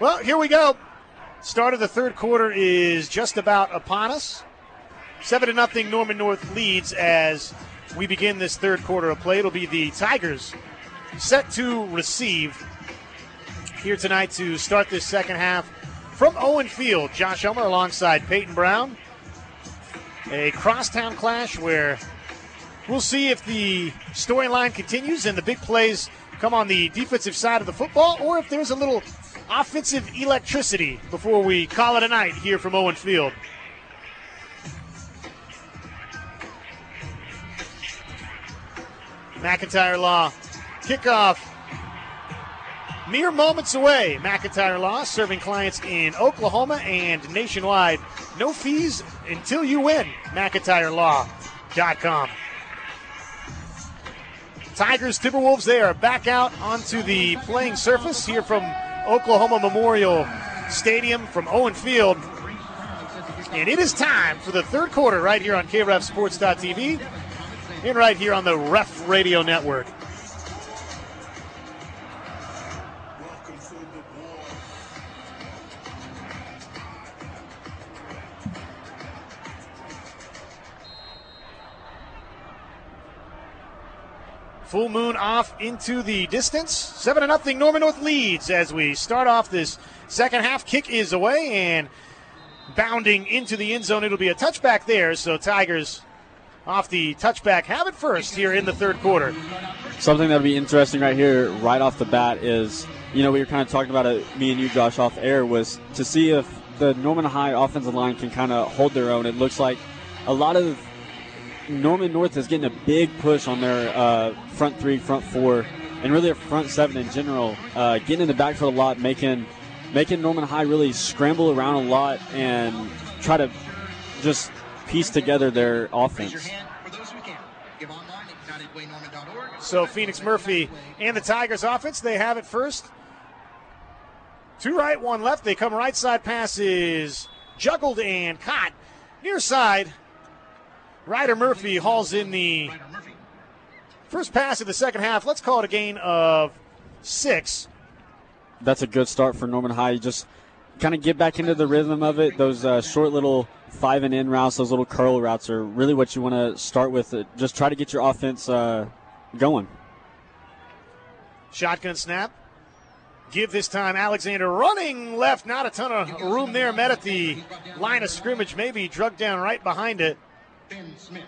Well, here we go. Start of the third quarter is just about upon us. Seven to nothing. Norman North leads as we begin this third quarter of play. It'll be the Tigers set to receive here tonight to start this second half from Owen Field. Josh Elmer alongside Peyton Brown. A crosstown clash where we'll see if the storyline continues and the big plays come on the defensive side of the football or if there's a little offensive electricity before we call it a night here from Owen Field. McIntyre Law kickoff mere moments away. McIntyre Law serving clients in Oklahoma and nationwide. No fees until you win. McIntyreLaw.com. Tigers, Timberwolves, they are back out onto the playing surface here from Oklahoma Memorial Stadium from Owen Field. And it is time for the third quarter right here on KREFSports.tv and right here on the KREF Radio Network. Full moon off into the distance. 7 to nothing. Norman North leads as we start off this second half. Kick is away and bounding into the end zone. It'll be a touchback there. So Tigers off the touchback have it first here in the third quarter. Something that'll be interesting right here, right off the bat, is you know we were kind of talking about it, me and you, Josh, off air, was to see if the Norman High offensive line can kind of hold their own. It looks like a lot of Norman North is getting a big push on their uh, front three, front four, and really their front seven in general, uh, getting in the backfield a lot, making making Norman High really scramble around a lot and try to just piece together their offense. So Phoenix Murphy and the Tigers offense, they have it first. Two right, one left. They come right side passes juggled and caught near side Ryder Murphy hauls in the first pass of the second half. Let's call it a gain of six. That's a good start for Norman High. You just kind of get back into the rhythm of it. Those uh, short little five and in routes, those little curl routes are really what you want to start with. Just try to get your offense uh, going. Shotgun snap. Give this time Alexander running left. Not a ton of room there. Met at the line of scrimmage. Maybe drug down right behind it. Finn Smith.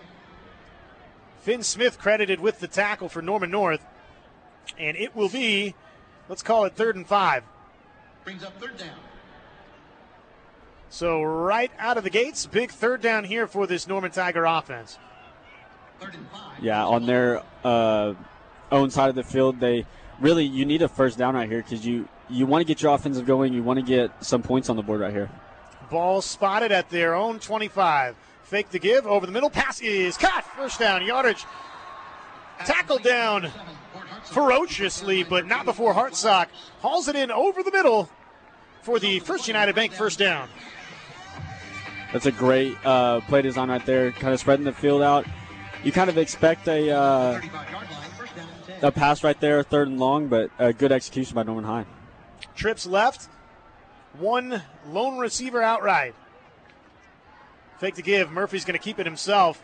Finn Smith credited with the tackle for Norman North. And it will be, let's call it third and five. Brings up third down. So right out of the gates, big third down here for this Norman Tiger offense. Yeah, on their uh, own side of the field, they really you need a first down right here because you you want to get your offensive going. You want to get some points on the board right here. Ball spotted at their own 25. Fake the give over the middle. Pass is caught. First down yardage. Tackled down ferociously, but not before Hartsock hauls it in over the middle for the First United Bank first down. That's a great uh, play design right there, kind of spreading the field out. You kind of expect a uh, a pass right there, third and long, but a good execution by Norman High. Trips left, one lone receiver outright. Fake to give. Murphy's going to keep it himself.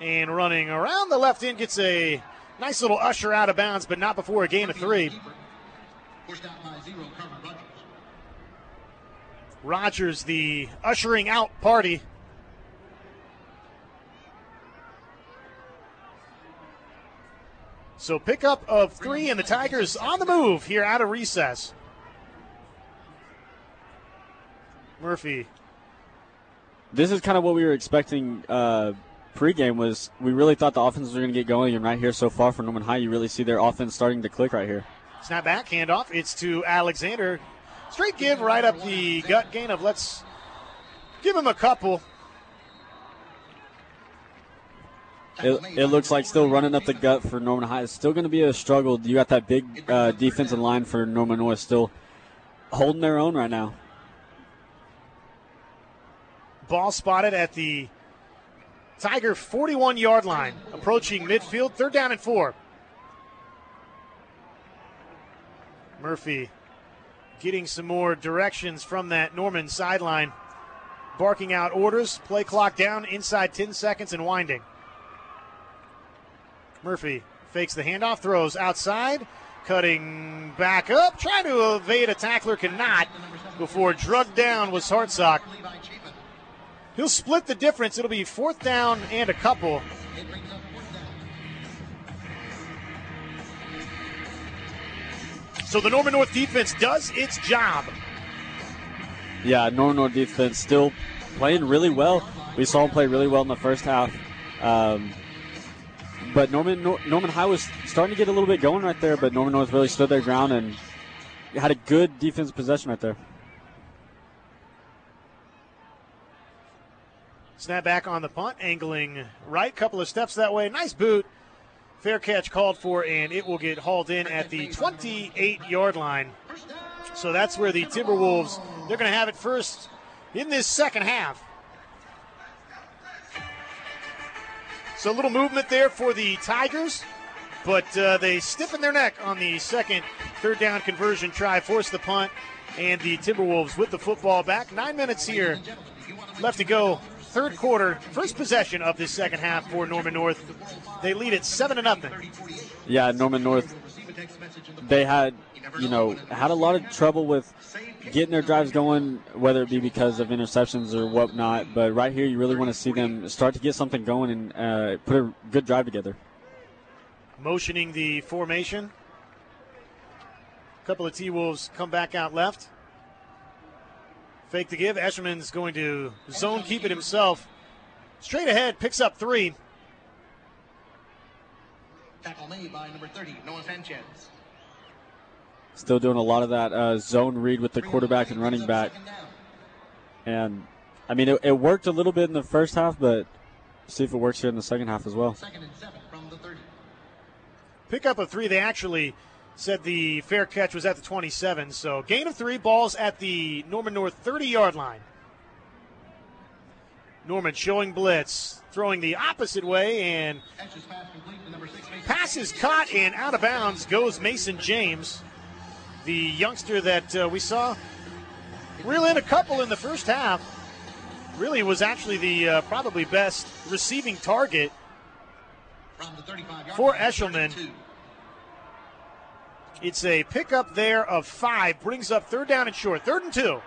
And running around the left end gets a nice little usher out of bounds, but not before a gain of three. Rogers, the ushering out party. So pickup of three, and the Tigers on the move here out of recess. Murphy this is kind of what we were expecting uh, pregame. Was we really thought the offenses were going to get going, and right here so far for Norman High, you really see their offense starting to click right here. Snap back, handoff. It's to Alexander. Straight give right up the gut gain of let's give him a couple. It, it, looks like still running up the gut for Norman High. It's still going to be a struggle. You got that big uh, defensive line for Norman North still holding their own right now. Ball spotted at the Tiger 41 yard line, approaching midfield. Third down and four. Murphy getting some more directions from that Norman sideline, barking out orders. Play clock down inside 10 seconds and winding. Murphy fakes the handoff, throws outside, cutting back up, trying to evade a tackler, cannot. Before drugged down was Hartsock. He'll split the difference. It'll be fourth down and a couple. So the Norman North defense does its job. Yeah, Norman North defense still playing really well. We saw them play really well in the first half. Um, but Norman Norman High was starting to get a little bit going right there, but Norman North really stood their ground and had a good defense possession right there. Snap back on the punt, angling right, couple of steps that way. Nice boot. Fair catch called for, and it will get hauled in at the 28 yard line. So that's where the Timberwolves, they're going to have it first in this second half. So a little movement there for the Tigers, but uh, they stiffen their neck on the second third down conversion try, force the punt, and the Timberwolves with the football back. Nine minutes here left to go third quarter, first possession of this second half for Norman North. They lead it seven to nothing. Yeah, Norman North. They had, you know, had a lot of trouble with getting their drives going, whether it be because of interceptions or whatnot. But right here, you really want to see them start to get something going and uh, put a good drive together. Motioning the formation. A couple of T Wolves come back out left. Fake to give. Eshelman's going to zone keep it himself. Straight ahead, picks up three. Tackle made by number 30, Noah Sanchez. Still doing a lot of that uh, zone read with the quarterback and running back. And, I mean, it, it, worked a little bit in the first half, but see if it works here in the second half as well. Second and seven from the 30. Pick up a three. They actually said the fair catch was at the 27. So gain of three balls at the Norman North 30 yard line. Norman showing blitz, throwing the opposite way, and passes caught and out of bounds goes Mason James, the youngster that uh, we saw reel in a couple in the first half. Really was actually the uh, probably best receiving target for Eshelman. It's a pickup there of five, brings up third down and short, third and two.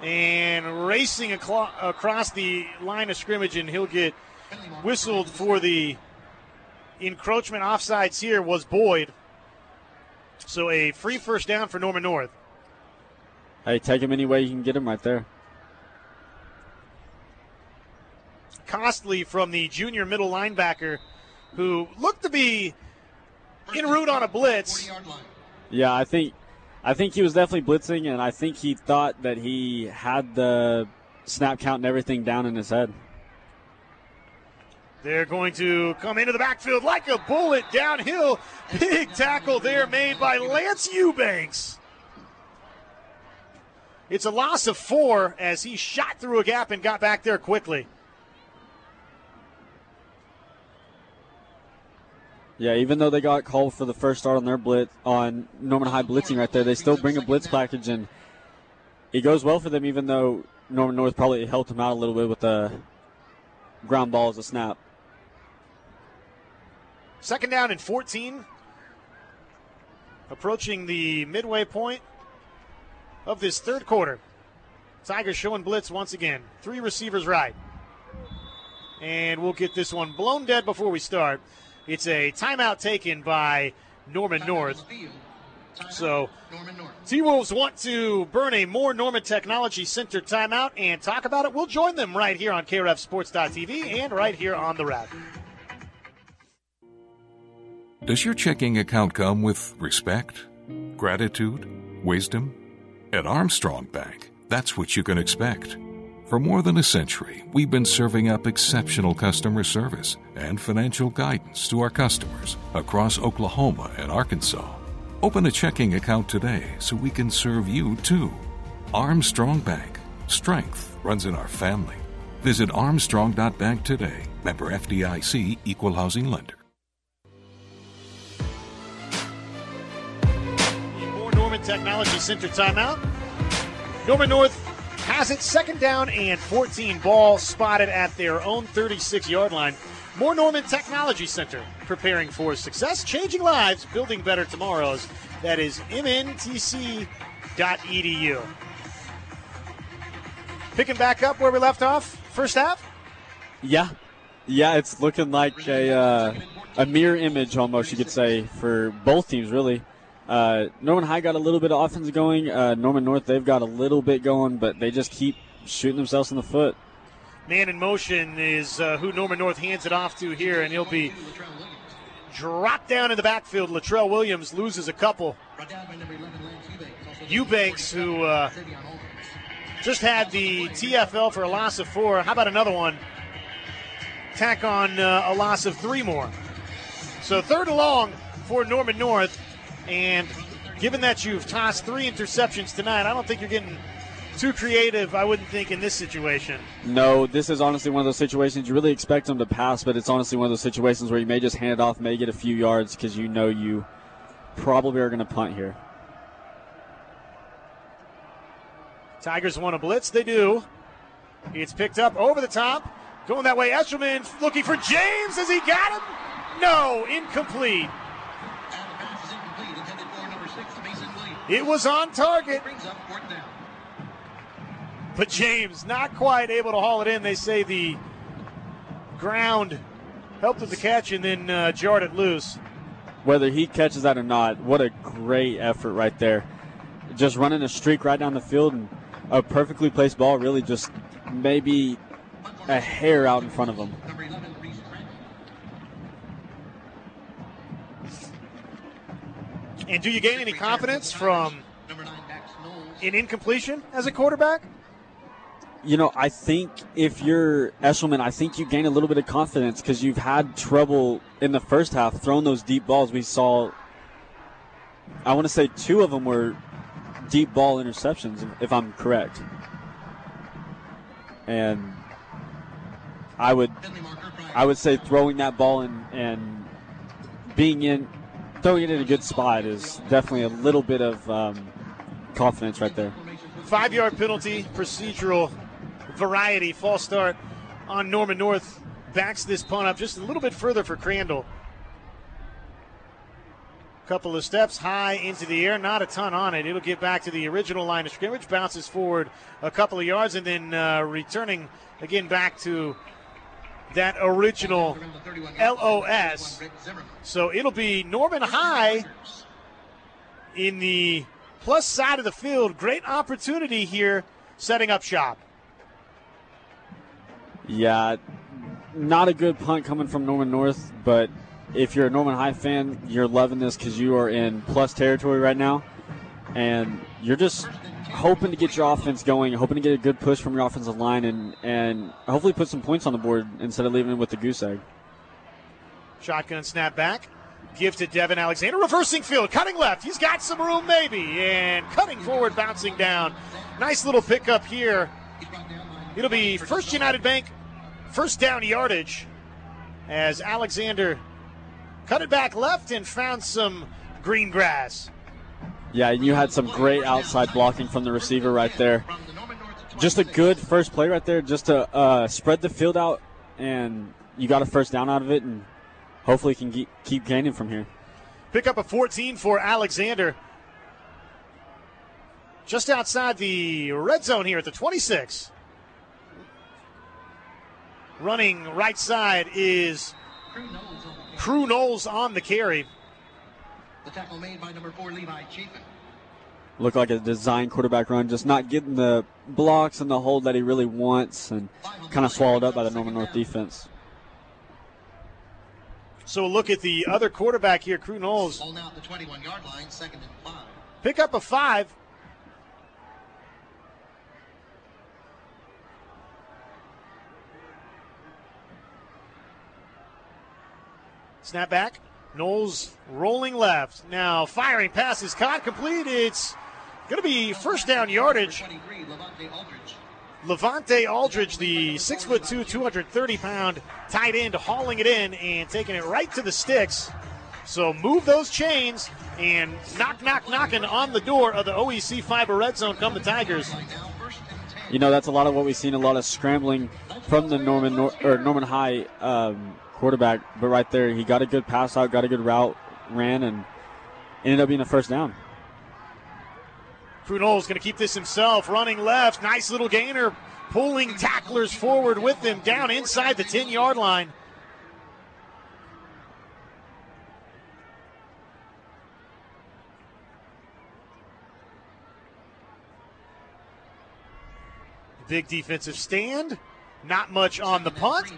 And racing across the line of scrimmage, and he'll get whistled for the encroachment offsides here was Boyd. So a free first down for Norman North. Hey, take him any way you can get him right there. Costly from the junior middle linebacker who looked to be en route on a blitz. Yeah, I think I think he was definitely blitzing, and I think he thought that he had the snap count and everything down in his head. They're going to come into the backfield like a bullet downhill. Big tackle there made by Lance Eubanks. It's a loss of four as he shot through a gap and got back there quickly. Yeah, even though they got called for the first start on their blitz on Norman High blitzing right there, they still bring a blitz package and it goes well for them. Even though Norman North probably helped them out a little bit with the ground ball as a snap. Second down and 14, approaching the midway point of this third quarter. Tigers showing blitz once again. Three receivers right. And we'll get this one blown dead before we start. It's a timeout taken by Norman North. So, T Wolves want to burn a Moore Norman Technology Center timeout and talk about it. We'll join them right here on KREFSports.tv and right here on the route. Does your checking account come with respect, gratitude, wisdom? At Armstrong Bank, that's what you can expect. For more than a century, we've been serving up exceptional customer service and financial guidance to our customers across Oklahoma and Arkansas. Open a checking account today so we can serve you too. Armstrong Bank. Strength runs in our family. Visit armstrong.bank today. Member FDIC Equal Housing Lender. Moore Norman Technology Center timeout. Norman North has it second down and 14 ball spotted at their own 36 yard line. Moore Norman Technology Center preparing for success, changing lives, building better tomorrows. That is mntc.edu. Picking back up where we left off, first half. Yeah, yeah, it's looking like a uh, a mirror image almost, you could say, for both teams really. Uh, Norman High got a little bit of offense going. Uh, Norman North they've got a little bit going, but they just keep shooting themselves in the foot. Man in motion is uh, who Norman North hands it off to here, and he'll be dropped down in the backfield. Latrell Williams loses a couple. Eubanks, who uh, just had the TFL for a loss of four. How about another one? Tack on uh, a loss of three more. So third and long for Norman North, and given that you've tossed three interceptions tonight, I don't think you're getting too creative, I wouldn't think, in this situation. No, this is honestly one of those situations you really expect them to pass, but it's honestly one of those situations where you may just hand it off, may get a few yards because you know you probably are going to punt here. Tigers want to blitz. They do. It's picked up over the top. Going that way. Eshelman looking for James. Has he got him? No, incomplete. It was on target. But James not quite able to haul it in. They say the ground helped with the catch and then uh, jarred it loose. Whether he catches that or not, what a great effort right there. Just running a streak right down the field and a perfectly placed ball, really just maybe a hair out in front of him. And do you gain any confidence from an incompletion as a quarterback? You know, I think if you're Eshelman, I think you gain a little bit of confidence because you've had trouble in the first half throwing those deep balls. We saw, I want to say two of them were deep ball interceptions, if I'm correct. And I would, I would say throwing that ball and, and being in, throwing it in a good spot is definitely a little bit of um, confidence right there. Five yard penalty, procedural variety, false start on Norman North. Backs this punt up just a little bit further for Crandall. Couple of steps high into the air, not a ton on it. It'll get back to the original line of scrimmage, bounces forward a couple of yards, and then uh, returning again back to that original LOS. So it'll be Norman High in the plus side of the field. Great opportunity here setting up shop. Yeah, not a good punt coming from Norman North, but if you're a Norman High fan, you're loving this because you are in plus territory right now, and you're just hoping to get your offense going, hoping to get a good push from your offensive line, and and hopefully put some points on the board instead of leaving it with the goose egg. Shotgun snap back. Give to Devin Alexander. Reversing field. Cutting left. He's got some room, maybe. And cutting forward, bouncing down. Nice little pickup here. It'll be First United Bank first down yardage as Alexander cut it back left and found some green grass. Yeah, and you had some great outside blocking from the receiver right there. Just a good first play right there, just to uh, spread the field out, and you got a first down out of it, and hopefully can keep, keep gaining from here. Pick up a 14 for Alexander. Just outside the red zone here at the 26. Running right side is Crew Knowles on the carry. The tackle made by number four, Levi Chapin. Looked like a design quarterback run, just not getting the blocks and the hold that he really wants, and kind of swallowed up by the Norman North defense. So look at the other quarterback here, Crew Knowles. Ball now the 21 yard line, second and five. Pick up a five. Snap back. Knowles rolling left. Now firing pass is caught, complete. It's going to be first down yardage. Levante Aldridge. The six foot two, 230 pound tight end, hauling it in and taking it right to the sticks. So move those chains. And knock, knock, knocking on the door of the OEC Fiber Red Zone come the Tigers. You know, that's a lot of what we've seen. A lot of scrambling from the Norman Nor- or Norman High um, quarterback. But right there, he got a good pass out, got a good route, ran, and ended up being a first down. Crunol's going to keep this himself, running left. Nice little gainer, pulling tacklers forward with him down inside the 10 yard line. Big defensive stand. Not much on the punt.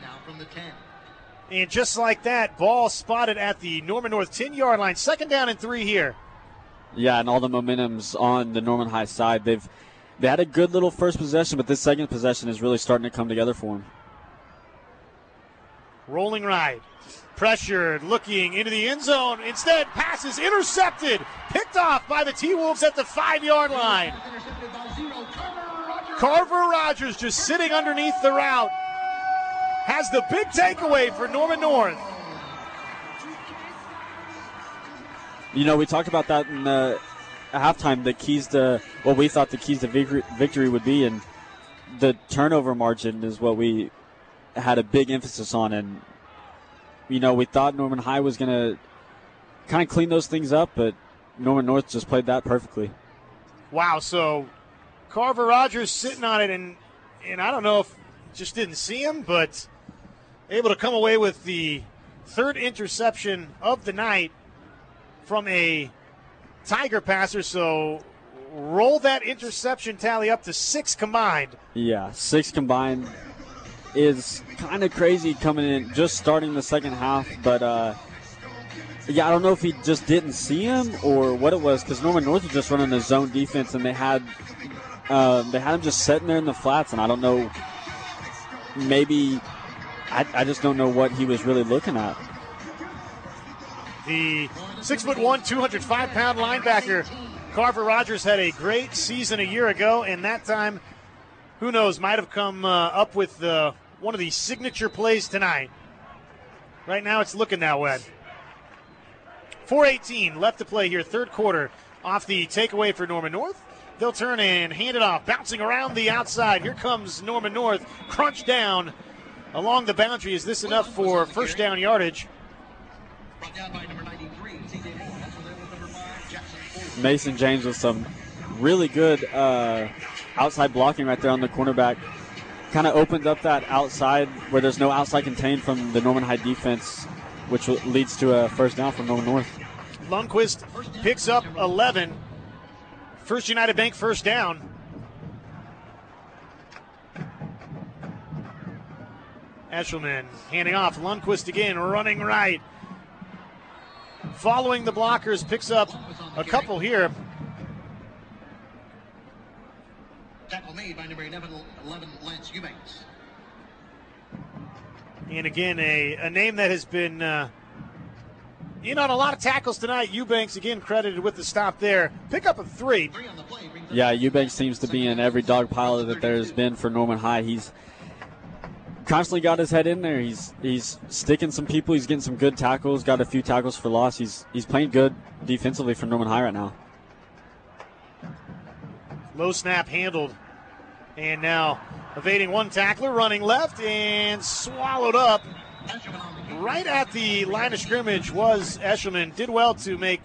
And just like that, ball spotted at the Norman North 10 yard line. Second down and three here. Yeah, and all the momentum's on the Norman High side. They've they had a good little first possession, but this second possession is really starting to come together for them. Rolling right. Pressured, looking into the end zone. Instead, passes intercepted. Picked off by the T Wolves at the five yard line. Intercepted by zero. Carver Rogers. Carver Rogers just sitting underneath the route. Has the big takeaway for Norman North. You know, we talked about that in the halftime. The keys to what we thought the keys to victory, would be, and the turnover margin is what we had a big emphasis on. And you know, we thought Norman High was going to kind of clean those things up, but Norman North just played that perfectly. Wow, so Carver Rogers sitting on it, and and I don't know if just didn't see him, but able to come away with the third interception of the night from a Tiger passer. So roll that interception tally up to six combined. Yeah, six combined is kind of crazy coming in, just starting the second half. But uh, yeah, I don't know if he just didn't see him or what it was because Norman North was just running the zone defense and they had uh, they had him just sitting there in the flats, and I don't know. Maybe I, I just don't know what he was really looking at. The six foot one, 205 pound linebacker Carver Rogers had a great season a year ago, and that time, who knows, might have come uh, up with uh, one of the signature plays tonight. Right now, it's looking that way. 418 left to play here, third quarter, off the takeaway for Norman North. They'll turn and hand it off, bouncing around the outside. Here comes Norman North, crunch down along the boundary. Is this enough for first down yardage? Brought down by number 93, TJ Moore. That's what that was number five, Jackson Ford. Mason James with some really good uh, outside blocking right there on the cornerback. Kind of opened up that outside where there's no outside contained from the Norman High defense, which leads to a first down from Norman North. Lundquist picks up 11. First United Bank first down. Eshelman handing off. Lundquist again, running right. Following the blockers, picks up a couple here. Tackle made by number 11, 11 Lance Eubanks. And again, a, a name that has been uh, in on a lot of tackles tonight. Eubanks again credited with the stop there. Pick up a three. Three on the play Yeah, Eubanks seems to be in every dog pile that there's been for Norman High. He's constantly got his head in there. He's he's sticking some people. He's getting some good tackles. Got a few tackles for loss. He's he's playing good defensively for Norman High right now. Low snap handled. And now evading one tackler, running left and swallowed up. Eshelman on the kick. Right at the line of scrimmage was Eshelman. Did well to make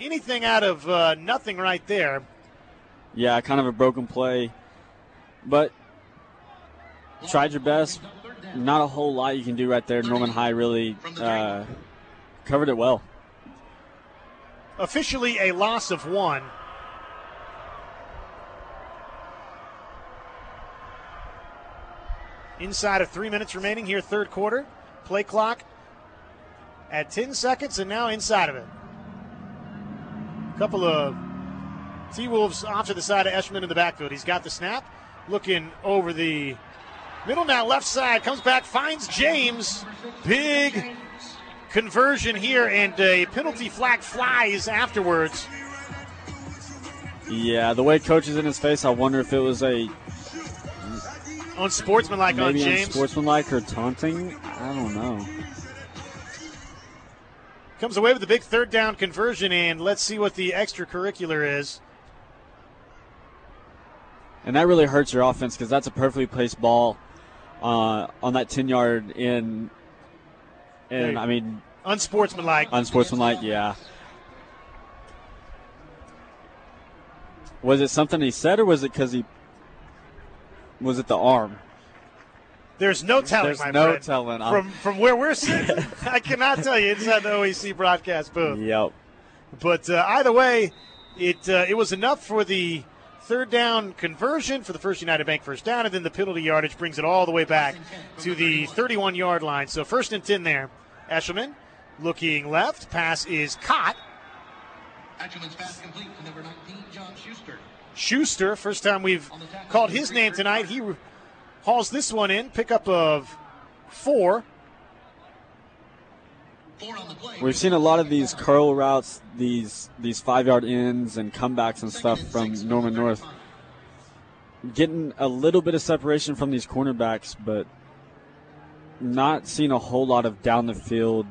anything out of uh, nothing right there. Yeah, kind of a broken play, but tried your best. Not a whole lot you can do right there. Norman High really uh, covered it well. Officially a loss of one. Inside of three minutes remaining here, third quarter. Play clock at 10 seconds, and now inside of it. A couple of T Wolves off to the side of Eshelman in the backfield. He's got the snap, looking over the middle now, left side, comes back, finds James. Big conversion here, and a penalty flag flies afterwards. Yeah, the way coach is in his face, I wonder if it was a Unsportsmanlike on James. unsportsmanlike or taunting. I don't know. comes away with a big third down conversion, and let's see what the extracurricular is. And that really hurts your offense because that's a perfectly placed ball uh, on that 10 yard in. And I mean, Unsportsmanlike. unsportsmanlike, yeah. Was it something he said, or was it because he. Was it the arm? There's no telling, There's my no friend. telling. From from where we're sitting, I cannot tell you inside the OEC broadcast booth. Yep. But uh, either way, it uh, it was enough for the third down conversion for the First United Bank first down, and then the penalty yardage brings it all the way back to the 31 yard line. So first and 10 there. Eshelman looking left. Pass is caught. Eshelman's pass complete to number 19, John Schuster. Schuster, first time we've called his name tonight. He hauls this one in. Pickup of four. Four on the play. We've seen a lot of these curl routes, these these five yard ins and comebacks and stuff from Norman North. Getting a little bit of separation from these cornerbacks, but not seeing a whole lot of down the field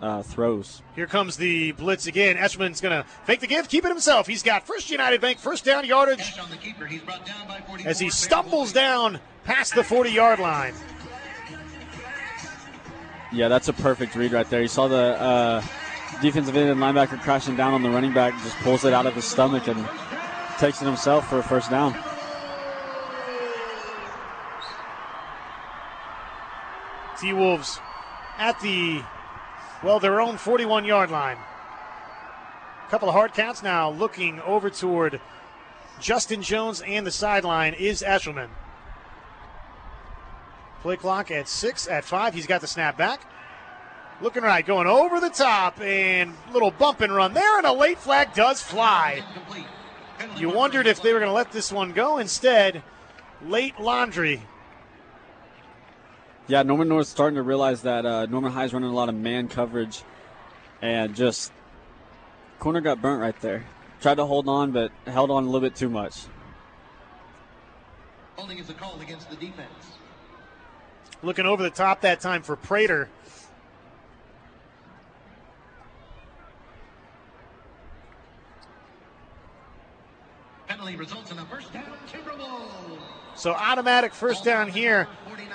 uh, throws. Here comes the blitz again. Eshelman's going to fake the give, keep it himself. He's got First United Bank first down yardage Catch on the keeper. He's brought down by 44. as he stumbles down past the 40 yard line. Yeah, that's a perfect read right there. You saw the uh, defensive end and linebacker crashing down on the running back, just pulls it out of his stomach and takes it himself for a first down. T Wolves at the, well, their own 41 yard line. A Couple of hard counts now looking over toward Justin Jones and the sideline is Eshelman. Play clock at six, at five. He's got the snap back. Looking right, going over the top, and little bump and run there, and a late flag does fly. You wondered if they were going to let this one go. Instead, late laundry. Yeah, Norman North's starting to realize that uh, Norman High's running a lot of man coverage, and just corner got burnt right there. Tried to hold on, but held on a little bit too much. Holding is a call against the defense. Looking over the top that time for Prater. Penalty results in a first down, Timberwolves. So automatic first down here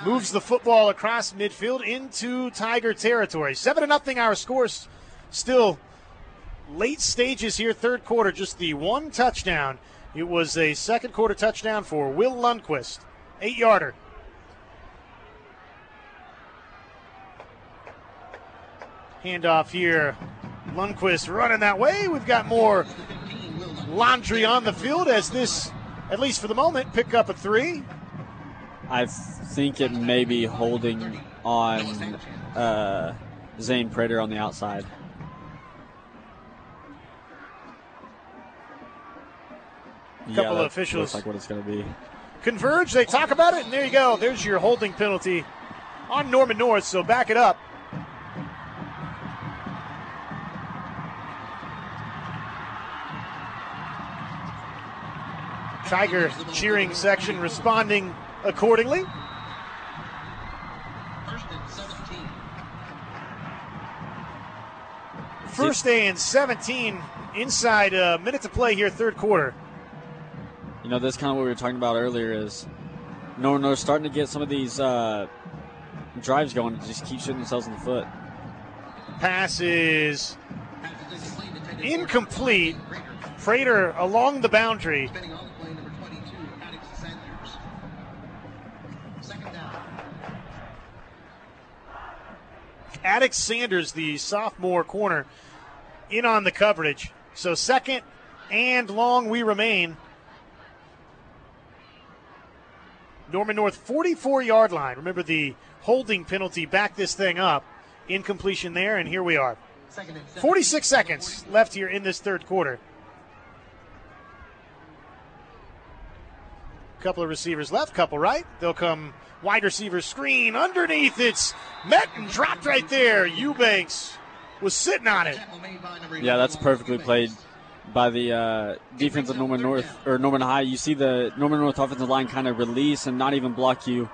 moves the football across midfield into Tiger territory. Seven to nothing. Our scores still late stages here, third quarter. Just the one touchdown. It was a second quarter touchdown for Will Lundquist, eight yarder. Handoff here. Lundquist running that way. We've got more laundry on the field as this, at least for the moment, pick up a three. I think it may be holding on uh, Zane Prater on the outside. Couple that of officials. looks like what it's going to be. Converge, they talk about it, and there you go. There's your holding penalty on Norman North, so back it up. Tiger cheering section responding accordingly. First and 17. First and 17 inside a minute to play here, third quarter. You know, that's kind of what we were talking about earlier. Is Norman North starting to get some of these uh, drives going and just keep shooting themselves in the foot. Pass is Pass is incomplete. Intended for incomplete. Prater. Prater along the boundary. Spinning on the play, number 22, Alex Sanders. Second down. Alex Sanders, the sophomore corner, in on the coverage. So second and long we remain. Norman North 44 yard line. Remember the holding penalty back this thing up. Incompletion there, and here we are. Second and 17. 46 seconds left here in this third quarter. Couple of receivers left, couple right. They'll come wide receiver screen underneath. It's met and dropped right there. Eubanks was sitting on it. Yeah, that's perfectly played by the uh, defense of Norman North or Norman High. You see the Norman North offensive line kind of release and not even block you.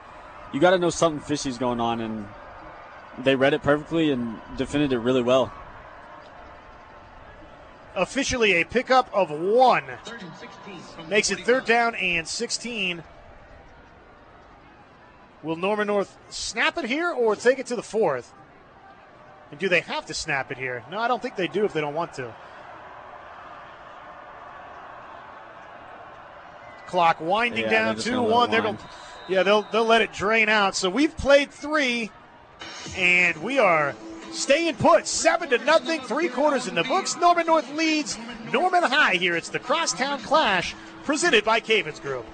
You got to know something fishy's going on, and they read it perfectly and defended it really well. Officially a pickup of one. Third and 16 from the Makes it third down and 16. Will Norman North snap it here or take it to the fourth? And do they have to snap it here? No, I don't think they do if they don't want to. Clock winding Yeah, down 2 gonna 1. They're going Yeah, they'll they'll let it drain out. So we've played 3 and we are staying put. 7 to nothing, 3 quarters in the books. Norman North leads Norman High here. It's the Crosstown Clash presented by Cavens Group.